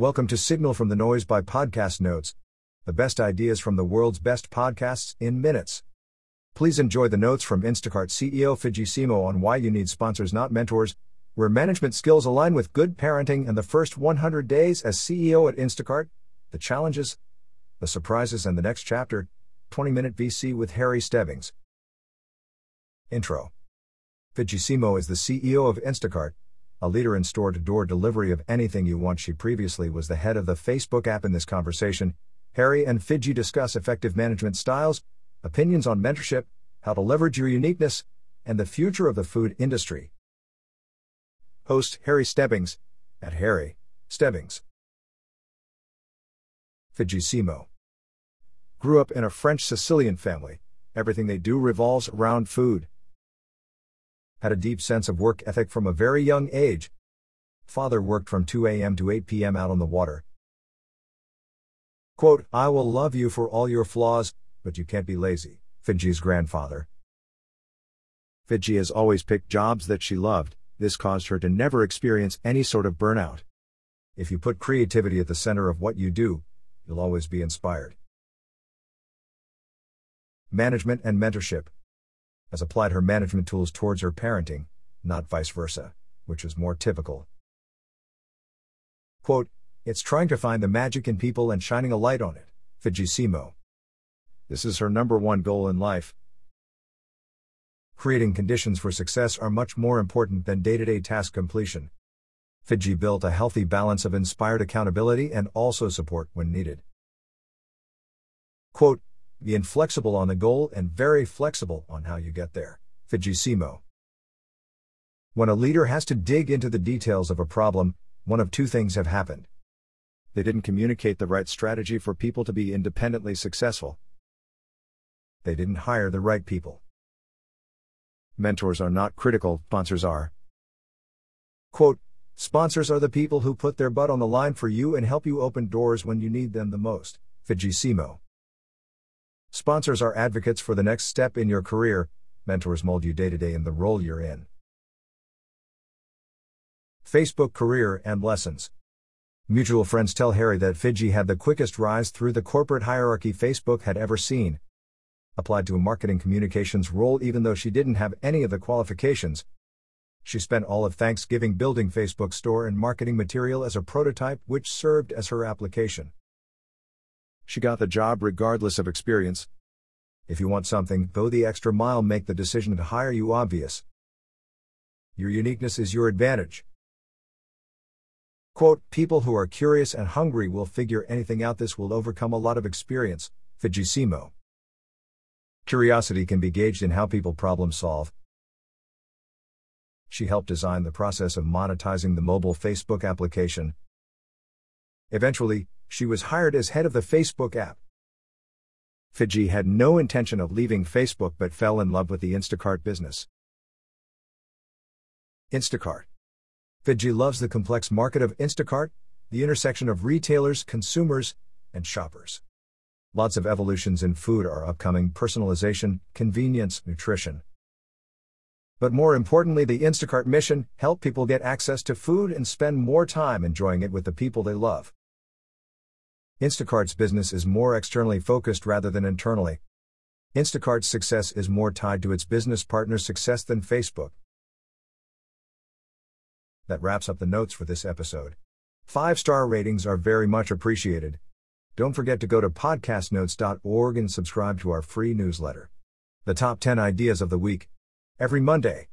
Welcome to Signal from the Noise by Podcast Notes, the best ideas from the world's best podcasts in minutes. Please enjoy the notes from Instacart CEO Fidji Simo on why you need sponsors, not mentors, where management skills align with good parenting and the first 100 days as CEO at Instacart, the challenges, the surprises, and the next chapter. 20 minute VC with Harry Stebbings. Intro Fidji Simo is the CEO of Instacart, a leader in store to door delivery of anything you want. She previously was the head of the Facebook app in this conversation. Harry and Fidji discuss effective management styles, opinions on mentorship, how to leverage your uniqueness, and the future of the food industry. Host Harry Stebbings, at Harry Stebbings. Fidji Simo. Grew up in a French Sicilian family. Everything they do revolves around food had a deep sense of work ethic from a very young age. Father worked from 2 a.m. to 8 p.m. out on the water. Quote, I will love you for all your flaws, but you can't be lazy, Fidji's grandfather. Fidji has always picked jobs that she loved, this caused her to never experience any sort of burnout. If you put creativity at the center of what you do, you'll always be inspired. Management and mentorship has applied her management tools towards her parenting, not vice versa, which is more typical. Quote, It's trying to find the magic in people and shining a light on it, Fidji Simo. This is her number one goal in life. Creating conditions for success are much more important than day to day task completion. Fidji built a healthy balance of inspired accountability and also support when needed. Quote, be inflexible on the goal and very flexible on how you get there. Fidji Simo. When a leader has to dig into the details of a problem, one of two things have happened. They didn't communicate the right strategy for people to be independently successful. They didn't hire the right people. Mentors are not critical, sponsors are. Quote, Sponsors are the people who put their butt on the line for you and help you open doors when you need them the most. Fidji Simo. Sponsors are advocates for the next step in your career, mentors mold you day to day in the role you're in. Facebook career and lessons. Mutual friends tell Harry that Fidji had the quickest rise through the corporate hierarchy Facebook had ever seen. Applied to a marketing communications role even though she didn't have any of the qualifications. She spent all of Thanksgiving building Facebook store and marketing material as a prototype which served as her application. She got the job regardless of experience. If you want something, go the extra mile, make the decision to hire you obvious. Your uniqueness is your advantage. Quote, people who are curious and hungry will figure anything out. This will overcome a lot of experience. Fidji Simo. Curiosity can be gauged in how people problem solve. She helped design the process of monetizing the mobile Facebook application. Eventually, she was hired as head of the Facebook app. Fidji had no intention of leaving Facebook but fell in love with the Instacart business. Instacart. Fidji loves the complex market of Instacart, the intersection of retailers, consumers, and shoppers. Lots of evolutions in food are upcoming personalization, convenience, nutrition. But more importantly, the Instacart mission help people get access to food and spend more time enjoying it with the people they love. Instacart's business is more externally focused rather than internally. Instacart's success is more tied to its business partners' success than Facebook. That wraps up the notes for this episode. Five star ratings are very much appreciated. Don't forget to go to podcastnotes.org and subscribe to our free newsletter. The top 10 ideas of the week. Every Monday.